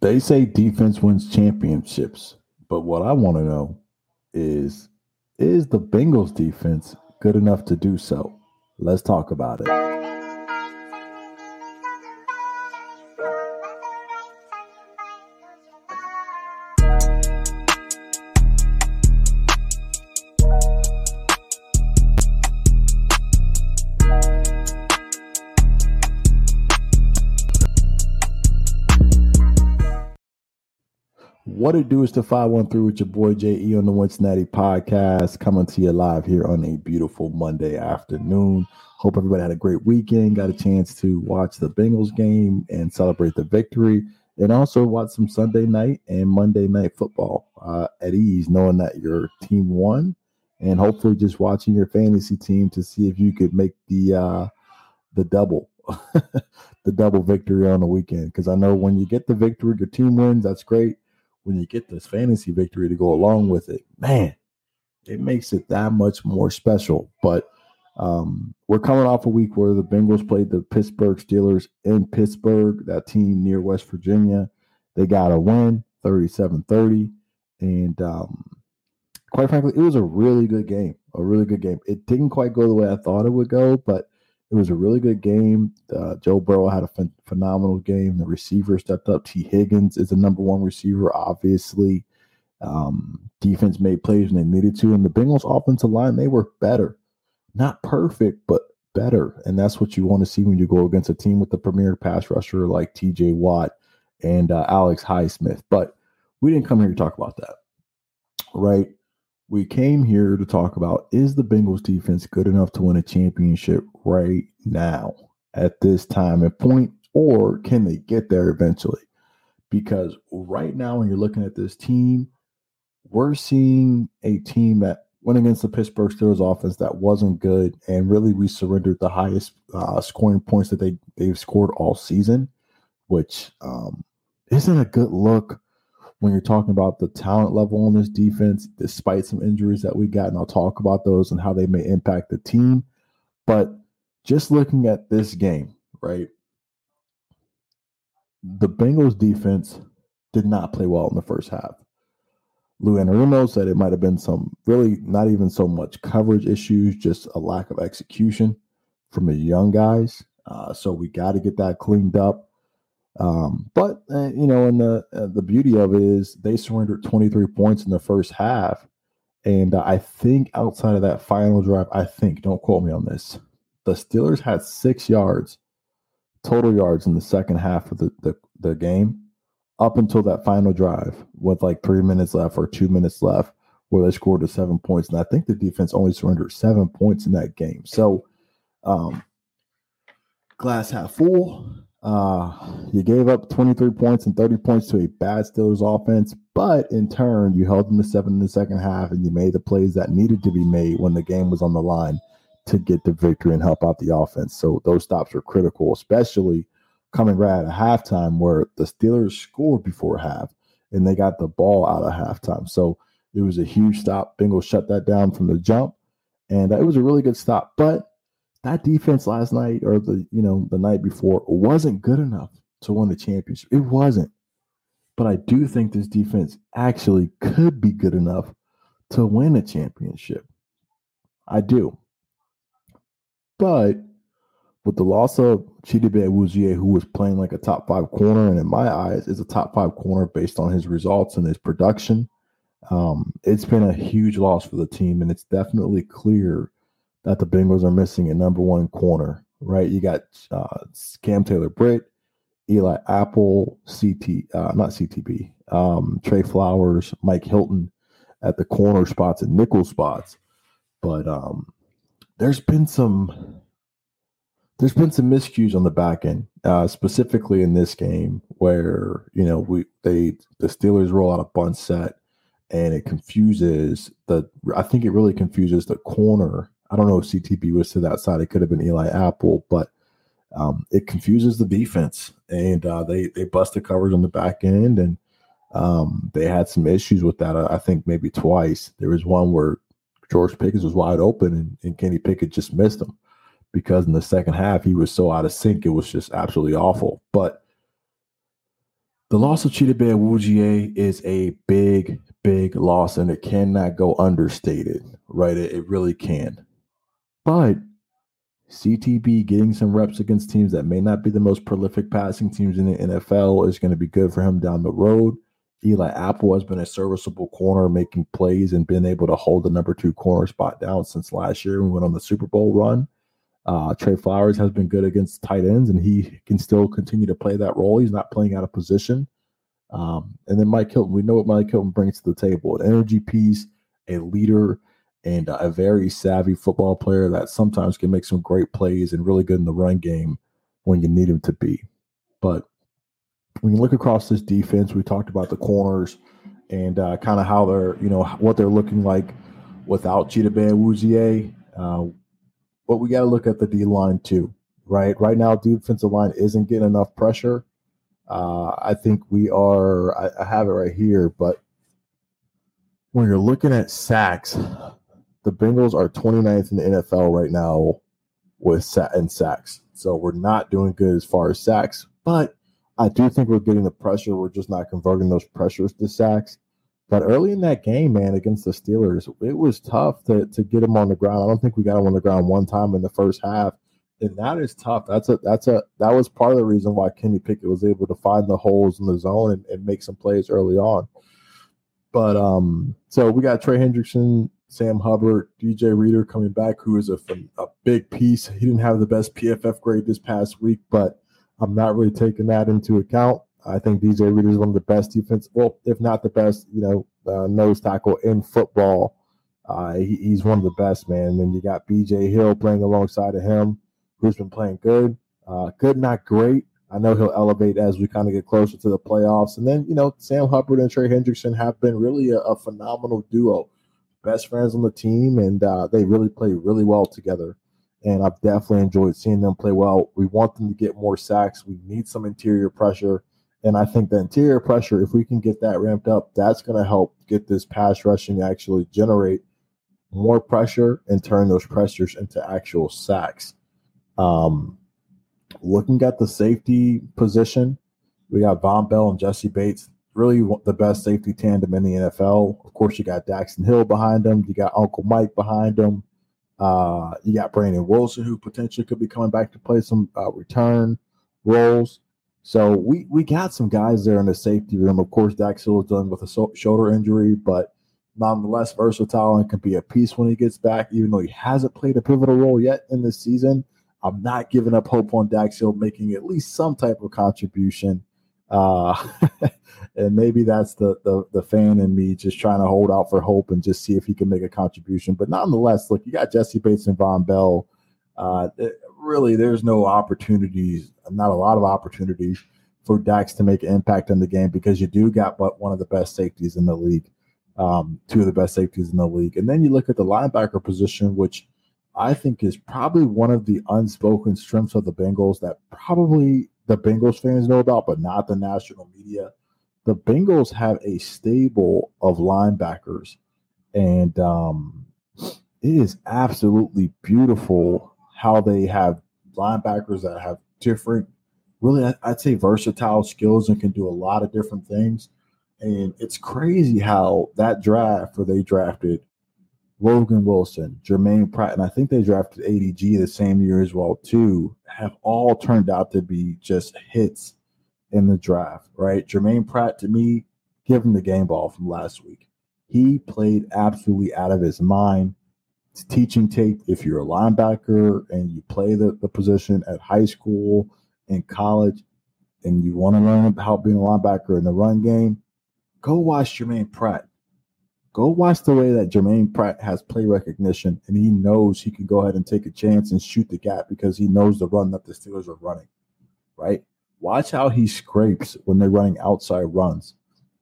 They say defense wins championships, but what I want to know is is the Bengals defense good enough to do so? Let's talk about it. What it do is the 513 with your boy JE on the Wincinnati podcast, coming to you live here on a beautiful Monday afternoon. Hope everybody had a great weekend, got a chance to watch the Bengals game and celebrate the victory, and also watch some Sunday night and Monday night football uh, at ease, knowing that your team won, and hopefully just watching your fantasy team to see if you could make the uh, the double the double victory on the weekend. Because I know when you get the victory, your team wins, that's great when you get this fantasy victory to go along with it, man, it makes it that much more special. But um, we're coming off a week where the Bengals played the Pittsburgh Steelers in Pittsburgh, that team near West Virginia. They got a win 37 30. And um, quite frankly, it was a really good game. A really good game. It didn't quite go the way I thought it would go, but it was a really good game. Uh, Joe Burrow had a ph- phenomenal game. The receiver stepped up. Tee Higgins is the number one receiver, obviously. Um, defense made plays when they needed to. And the Bengals offensive line, they were better. Not perfect, but better. And that's what you want to see when you go against a team with the premier pass rusher like TJ Watt and uh, Alex Highsmith. But we didn't come here to talk about that, right? We came here to talk about is the Bengals defense good enough to win a championship right now at this time and point, or can they get there eventually? Because right now, when you're looking at this team, we're seeing a team that went against the Pittsburgh Steelers offense that wasn't good, and really we surrendered the highest uh, scoring points that they they've scored all season, which um, isn't a good look when you're talking about the talent level on this defense, despite some injuries that we got, and I'll talk about those and how they may impact the team. But just looking at this game, right? The Bengals defense did not play well in the first half. Lou Anarumo said it might have been some really not even so much coverage issues, just a lack of execution from the young guys. Uh, so we got to get that cleaned up. Um, but uh, you know, and the uh, the beauty of it is they surrendered 23 points in the first half, and uh, I think outside of that final drive, I think don't quote me on this, the Steelers had six yards total yards in the second half of the, the, the game up until that final drive with like three minutes left or two minutes left where they scored the seven points. And I think the defense only surrendered seven points in that game. So um glass half full. Uh, you gave up 23 points and 30 points to a bad Steelers offense, but in turn, you held them to seven in the second half and you made the plays that needed to be made when the game was on the line to get the victory and help out the offense. So those stops were critical, especially coming right at halftime where the Steelers scored before half and they got the ball out of halftime. So it was a huge stop. Bengals shut that down from the jump, and it was a really good stop. But that defense last night or the you know the night before wasn't good enough to win the championship. It wasn't. But I do think this defense actually could be good enough to win a championship. I do. But with the loss of Chidobe Awuzie, who was playing like a top five corner, and in my eyes is a top five corner based on his results and his production, um, it's been a huge loss for the team, and it's definitely clear that the Bengals are missing a number one corner, right? You got uh, Cam Taylor Britt, Eli Apple, CT, uh, not CTB, um, Tre Flowers, Mike Hilton at the corner spots and nickel spots. But um, there's been some there's been some miscues on the back end, uh, specifically in this game where you know we they the Steelers roll out a bunt set and it confuses the I think it really confuses the corner I don't know if CTB was to that side. It could have been Eli Apple, but um, it confuses the defense, and uh, they they busted coverage on the back end, and um, they had some issues with that. I think maybe twice. There was one where George Pickens was wide open, and, and Kenny Pickett just missed him because in the second half he was so out of sync. It was just absolutely awful. But The loss of Chidobe Awuzie is a big, big loss, and it cannot go understated, right? It, it really can. But CTB getting some reps against teams that may not be the most prolific passing teams in the NFL is going to be good for him down the road. Eli Apple has been a serviceable corner, making plays and been able to hold the number two corner spot down since last year. We went on the Super Bowl run. Uh, Tre Flowers has been good against tight ends, and he can still continue to play that role. He's not playing out of position. Um, and then Mike Hilton, we know what Mike Hilton brings to the table an energy piece, a leader, and a very savvy football player that sometimes can make some great plays and really good in the run game when you need him to be. But when you look across this defense, we talked about the corners and uh, kind of how they're, you know, what they're looking like without Chidobe Awuzie. Uh, but we got to look at the D line too, right? Right now, defensive line isn't getting enough pressure. Uh, I think we are, I, I have it right here, but when you're looking at sacks, the Bengals are 29th in the NFL right now with sa- and sacks. So we're not doing good as far as sacks, but I do think we're getting the pressure. We're just not converting those pressures to sacks. But early in that game, man, against the Steelers, it was tough to, to get him on the ground. I don't think we got him on the ground one time in the first half. And that is tough. That's a that's a that was part of the reason why Kenny Pickett was able to find the holes in the zone and, and make some plays early on. But um, so we got Trey Hendrickson Sam Hubbard, DJ Reader coming back, who is a, a big piece. He didn't have the best PFF grade this past week, but I'm not really taking that into account. I think DJ Reader is one of the best defense, well, if not the best, you know, uh, nose tackle in football. Uh, he, he's one of the best, man. And you got BJ Hill playing alongside of him, who's been playing good. Uh, good, not great. I know he'll elevate as we kind of get closer to the playoffs. And then, you know, Sam Hubbard and Trey Hendrickson have been really a, a phenomenal duo best friends on the team, and uh, they really play really well together. And I've definitely enjoyed seeing them play well. We want them to get more sacks. We need some interior pressure. And I think the interior pressure, if we can get that ramped up, that's going to help get this pass rushing actually generate more pressure and turn those pressures into actual sacks. Um, looking at the safety position, we got Vonn Bell and Jessie Bates really the best safety tandem in the NFL. Of course, you got Daxton Hill behind them. You got Uncle Mike behind them. Uh, you got Brandon Wilson, who potentially could be coming back to play some uh, return roles. So we we got some guys there in the safety room. Of course, Dax Hill is done with a so- shoulder injury, but nonetheless versatile and can be a piece when he gets back. Even though he hasn't played a pivotal role yet in this season, I'm not giving up hope on Dax Hill making at least some type of contribution. Uh, and maybe that's the, the the fan in me just trying to hold out for hope and just see if he can make a contribution. But nonetheless, look, you got Jessie Bates and Vonn Bell. Uh, really, there's no opportunities, not a lot of opportunities for Dax to make an impact in the game because you do got but one of the best safeties in the league, um, two of the best safeties in the league, and then you look at the linebacker position, which I think is probably one of the unspoken strengths of the Bengals that probably the Bengals fans know about, but not the national media. The Bengals have a stable of linebackers, and um, it is absolutely beautiful how they have linebackers that have different, really, I'd say versatile skills and can do a lot of different things. And it's crazy how that draft, where they drafted Logan Wilson, Germaine Pratt, and I think they drafted ADG the same year as well too, have all turned out to be just hits in the draft, right? Germaine Pratt to me, give him the game ball from last week. He played absolutely out of his mind. It's teaching tape. If you're a linebacker and you play the, the position at high school and college and you want to learn about being a linebacker in the run game, go watch Germaine Pratt Go watch the way that Germaine Pratt has play recognition and he knows he can go ahead and take a chance and shoot the gap because he knows the run that the Steelers are running, right? Watch how he scrapes when they're running outside runs.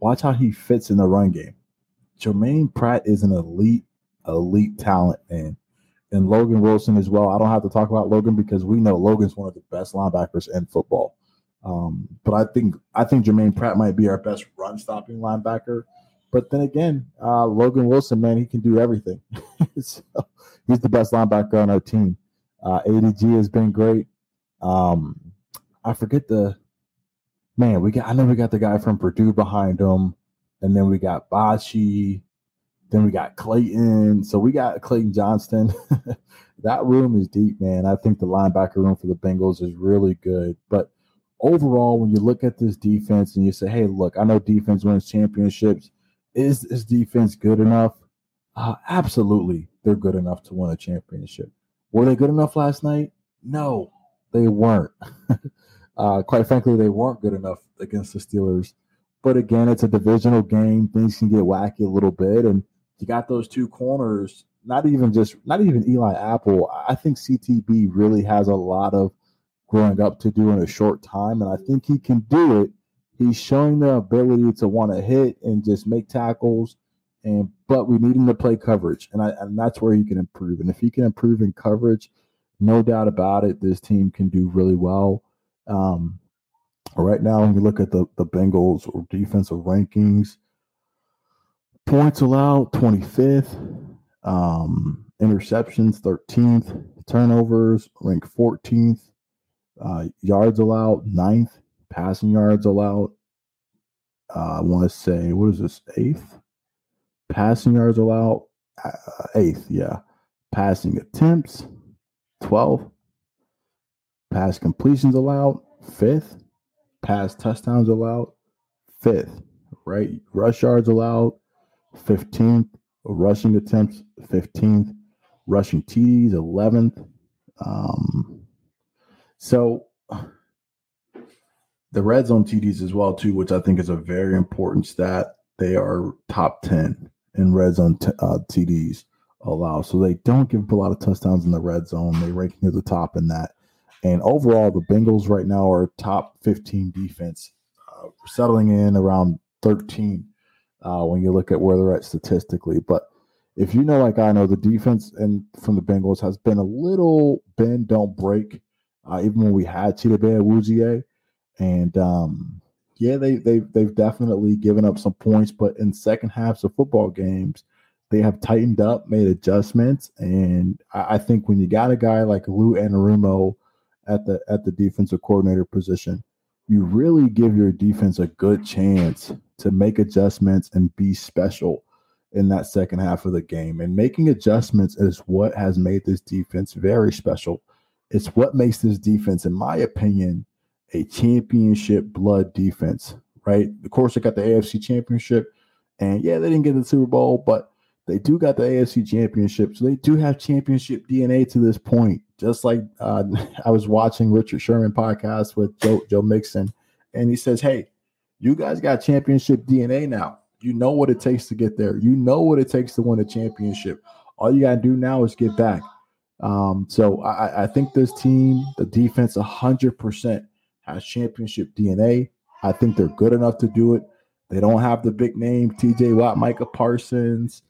Watch how he fits in the run game. Germaine Pratt is an elite, elite talent, man. And Logan Wilson as well. I don't have to talk about Logan because we know Logan's one of the best linebackers in football. Um, but I think I think Germaine Pratt might be our best run stopping linebacker but then again, uh, Logan Wilson, man, he can do everything. so he's the best linebacker on our team. Uh, ADG has been great. Um, I forget the man, we got I know we got the guy from Purdue behind him, and then we got Bachie, then we got Clayton. So we got Clayton Johnston. that room is deep, man. I think the linebacker room for the Bengals is really good. But overall, when you look at this defense and you say, hey, look, I know defense wins championships. Is this defense good enough? Uh, absolutely, they're good enough to win a championship. Were they good enough last night? No, they weren't. uh, quite frankly, they weren't good enough against the Steelers. But again, it's a divisional game. Things can get wacky a little bit. And you got those two corners, not even just, not even Eli Apple. I think CTB really has a lot of growing up to do in a short time. And I think he can do it. He's showing the ability to want to hit and just make tackles. And but we need him to play coverage. And I and that's where he can improve. And if he can improve in coverage, no doubt about it, this team can do really well. Um, right now, when you look at the, the Bengals defensive rankings, points allowed 25th, um, interceptions 13th, turnovers ranked 14th, uh, yards allowed, ninth. Passing yards allowed. Uh, I want to say, what is this? Eighth. Passing yards allowed. Uh, eighth, yeah. Passing attempts, 12. Pass completions allowed, fifth. Pass touchdowns allowed, fifth. Right? Rush yards allowed, 15th. Rushing attempts, 15th. Rushing TDs, 11th. Um, so the red zone TDs as well too, which I think is a very important stat. They are top ten in red zone t- uh, TDs allow. So they don't give up a lot of touchdowns in the red zone. They rank near the top in that. And overall, the Bengals right now are top 15 defense, uh, settling in around 13 uh, when you look at where they're at statistically. But if you know, like I know, the defense and from the Bengals has been a little bend, don't break uh, even when we had Chidobe Awuzie. And um, yeah, they they they've definitely given up some points, but in second halves of football games, they have tightened up, made adjustments, and I, I think when you got a guy like Lou Anarumo at the at the defensive coordinator position, you really give your defense a good chance to make adjustments and be special in that second half of the game. And making adjustments is what has made this defense very special. It's what makes this defense, in my opinion, a championship blood defense, right? Of course, they got the AFC championship, and yeah, they didn't get the Super Bowl, but they do got the AFC championship. So they do have championship DNA to this point. Just like uh, I was watching Richard Sherman podcast with Joe, Joe Mixon, and he says, Hey, you guys got championship DNA now. You know what it takes to get there. You know what it takes to win a championship. All you got to do now is get back. Um, so I, I think this team, the defense, hundred percent has championship DNA. I think they're good enough to do it. They don't have the big name T.J. Watt, Micah Parsons,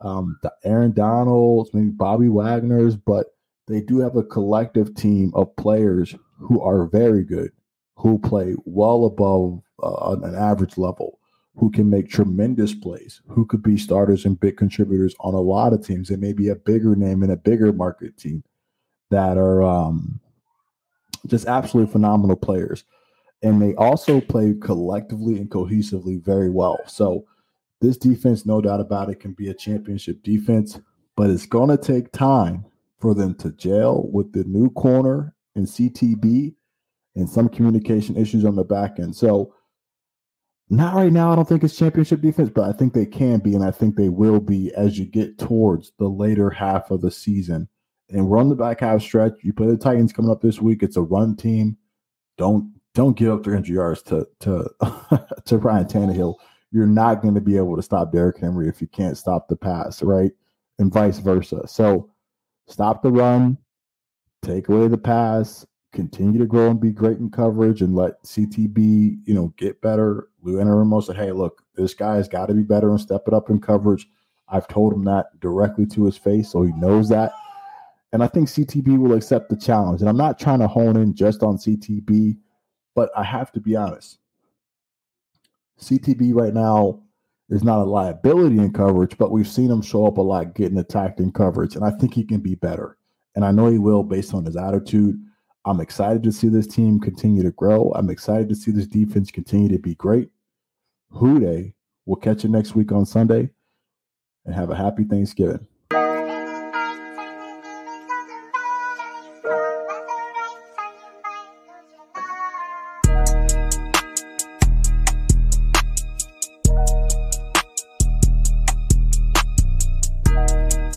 um, Aaron Donalds, maybe Bobby Wagner's, but they do have a collective team of players who are very good, who play well above uh, an average level who can make tremendous plays, who could be starters and big contributors on a lot of teams, It may be a bigger name and a bigger market team that are um, just absolutely phenomenal players. And they also play collectively and cohesively very well. So this defense, no doubt about it, can be a championship defense, but it's going to take time for them to gel with the new corner and CTB and some communication issues on the back end. So not right now. I don't think it's championship defense, but I think they can be, and I think they will be as you get towards the later half of the season. And run the back half stretch. You play the Titans coming up this week. It's a run team. Don't don't give up 300 yards to to to Ryan Tannehill. You're not going to be able to stop Derrick Henry if you can't stop the pass, right? And vice versa. So stop the run, take away the pass, continue to grow and be great in coverage and let CTB, you know, get better. Lou Anarumo said, hey, look, this guy has got to be better and step it up in coverage. I've told him that directly to his face, so he knows that. And I think CTB will accept the challenge. And I'm not trying to hone in just on CTB, but I have to be honest. CTB right now is not a liability in coverage, but we've seen him show up a lot getting attacked in coverage. And I think he can be better. And I know he will based on his attitude. I'm excited to see this team continue to grow. I'm excited to see this defense continue to be great. Who Dey? We'll catch you next week on Sunday and have a happy Thanksgiving.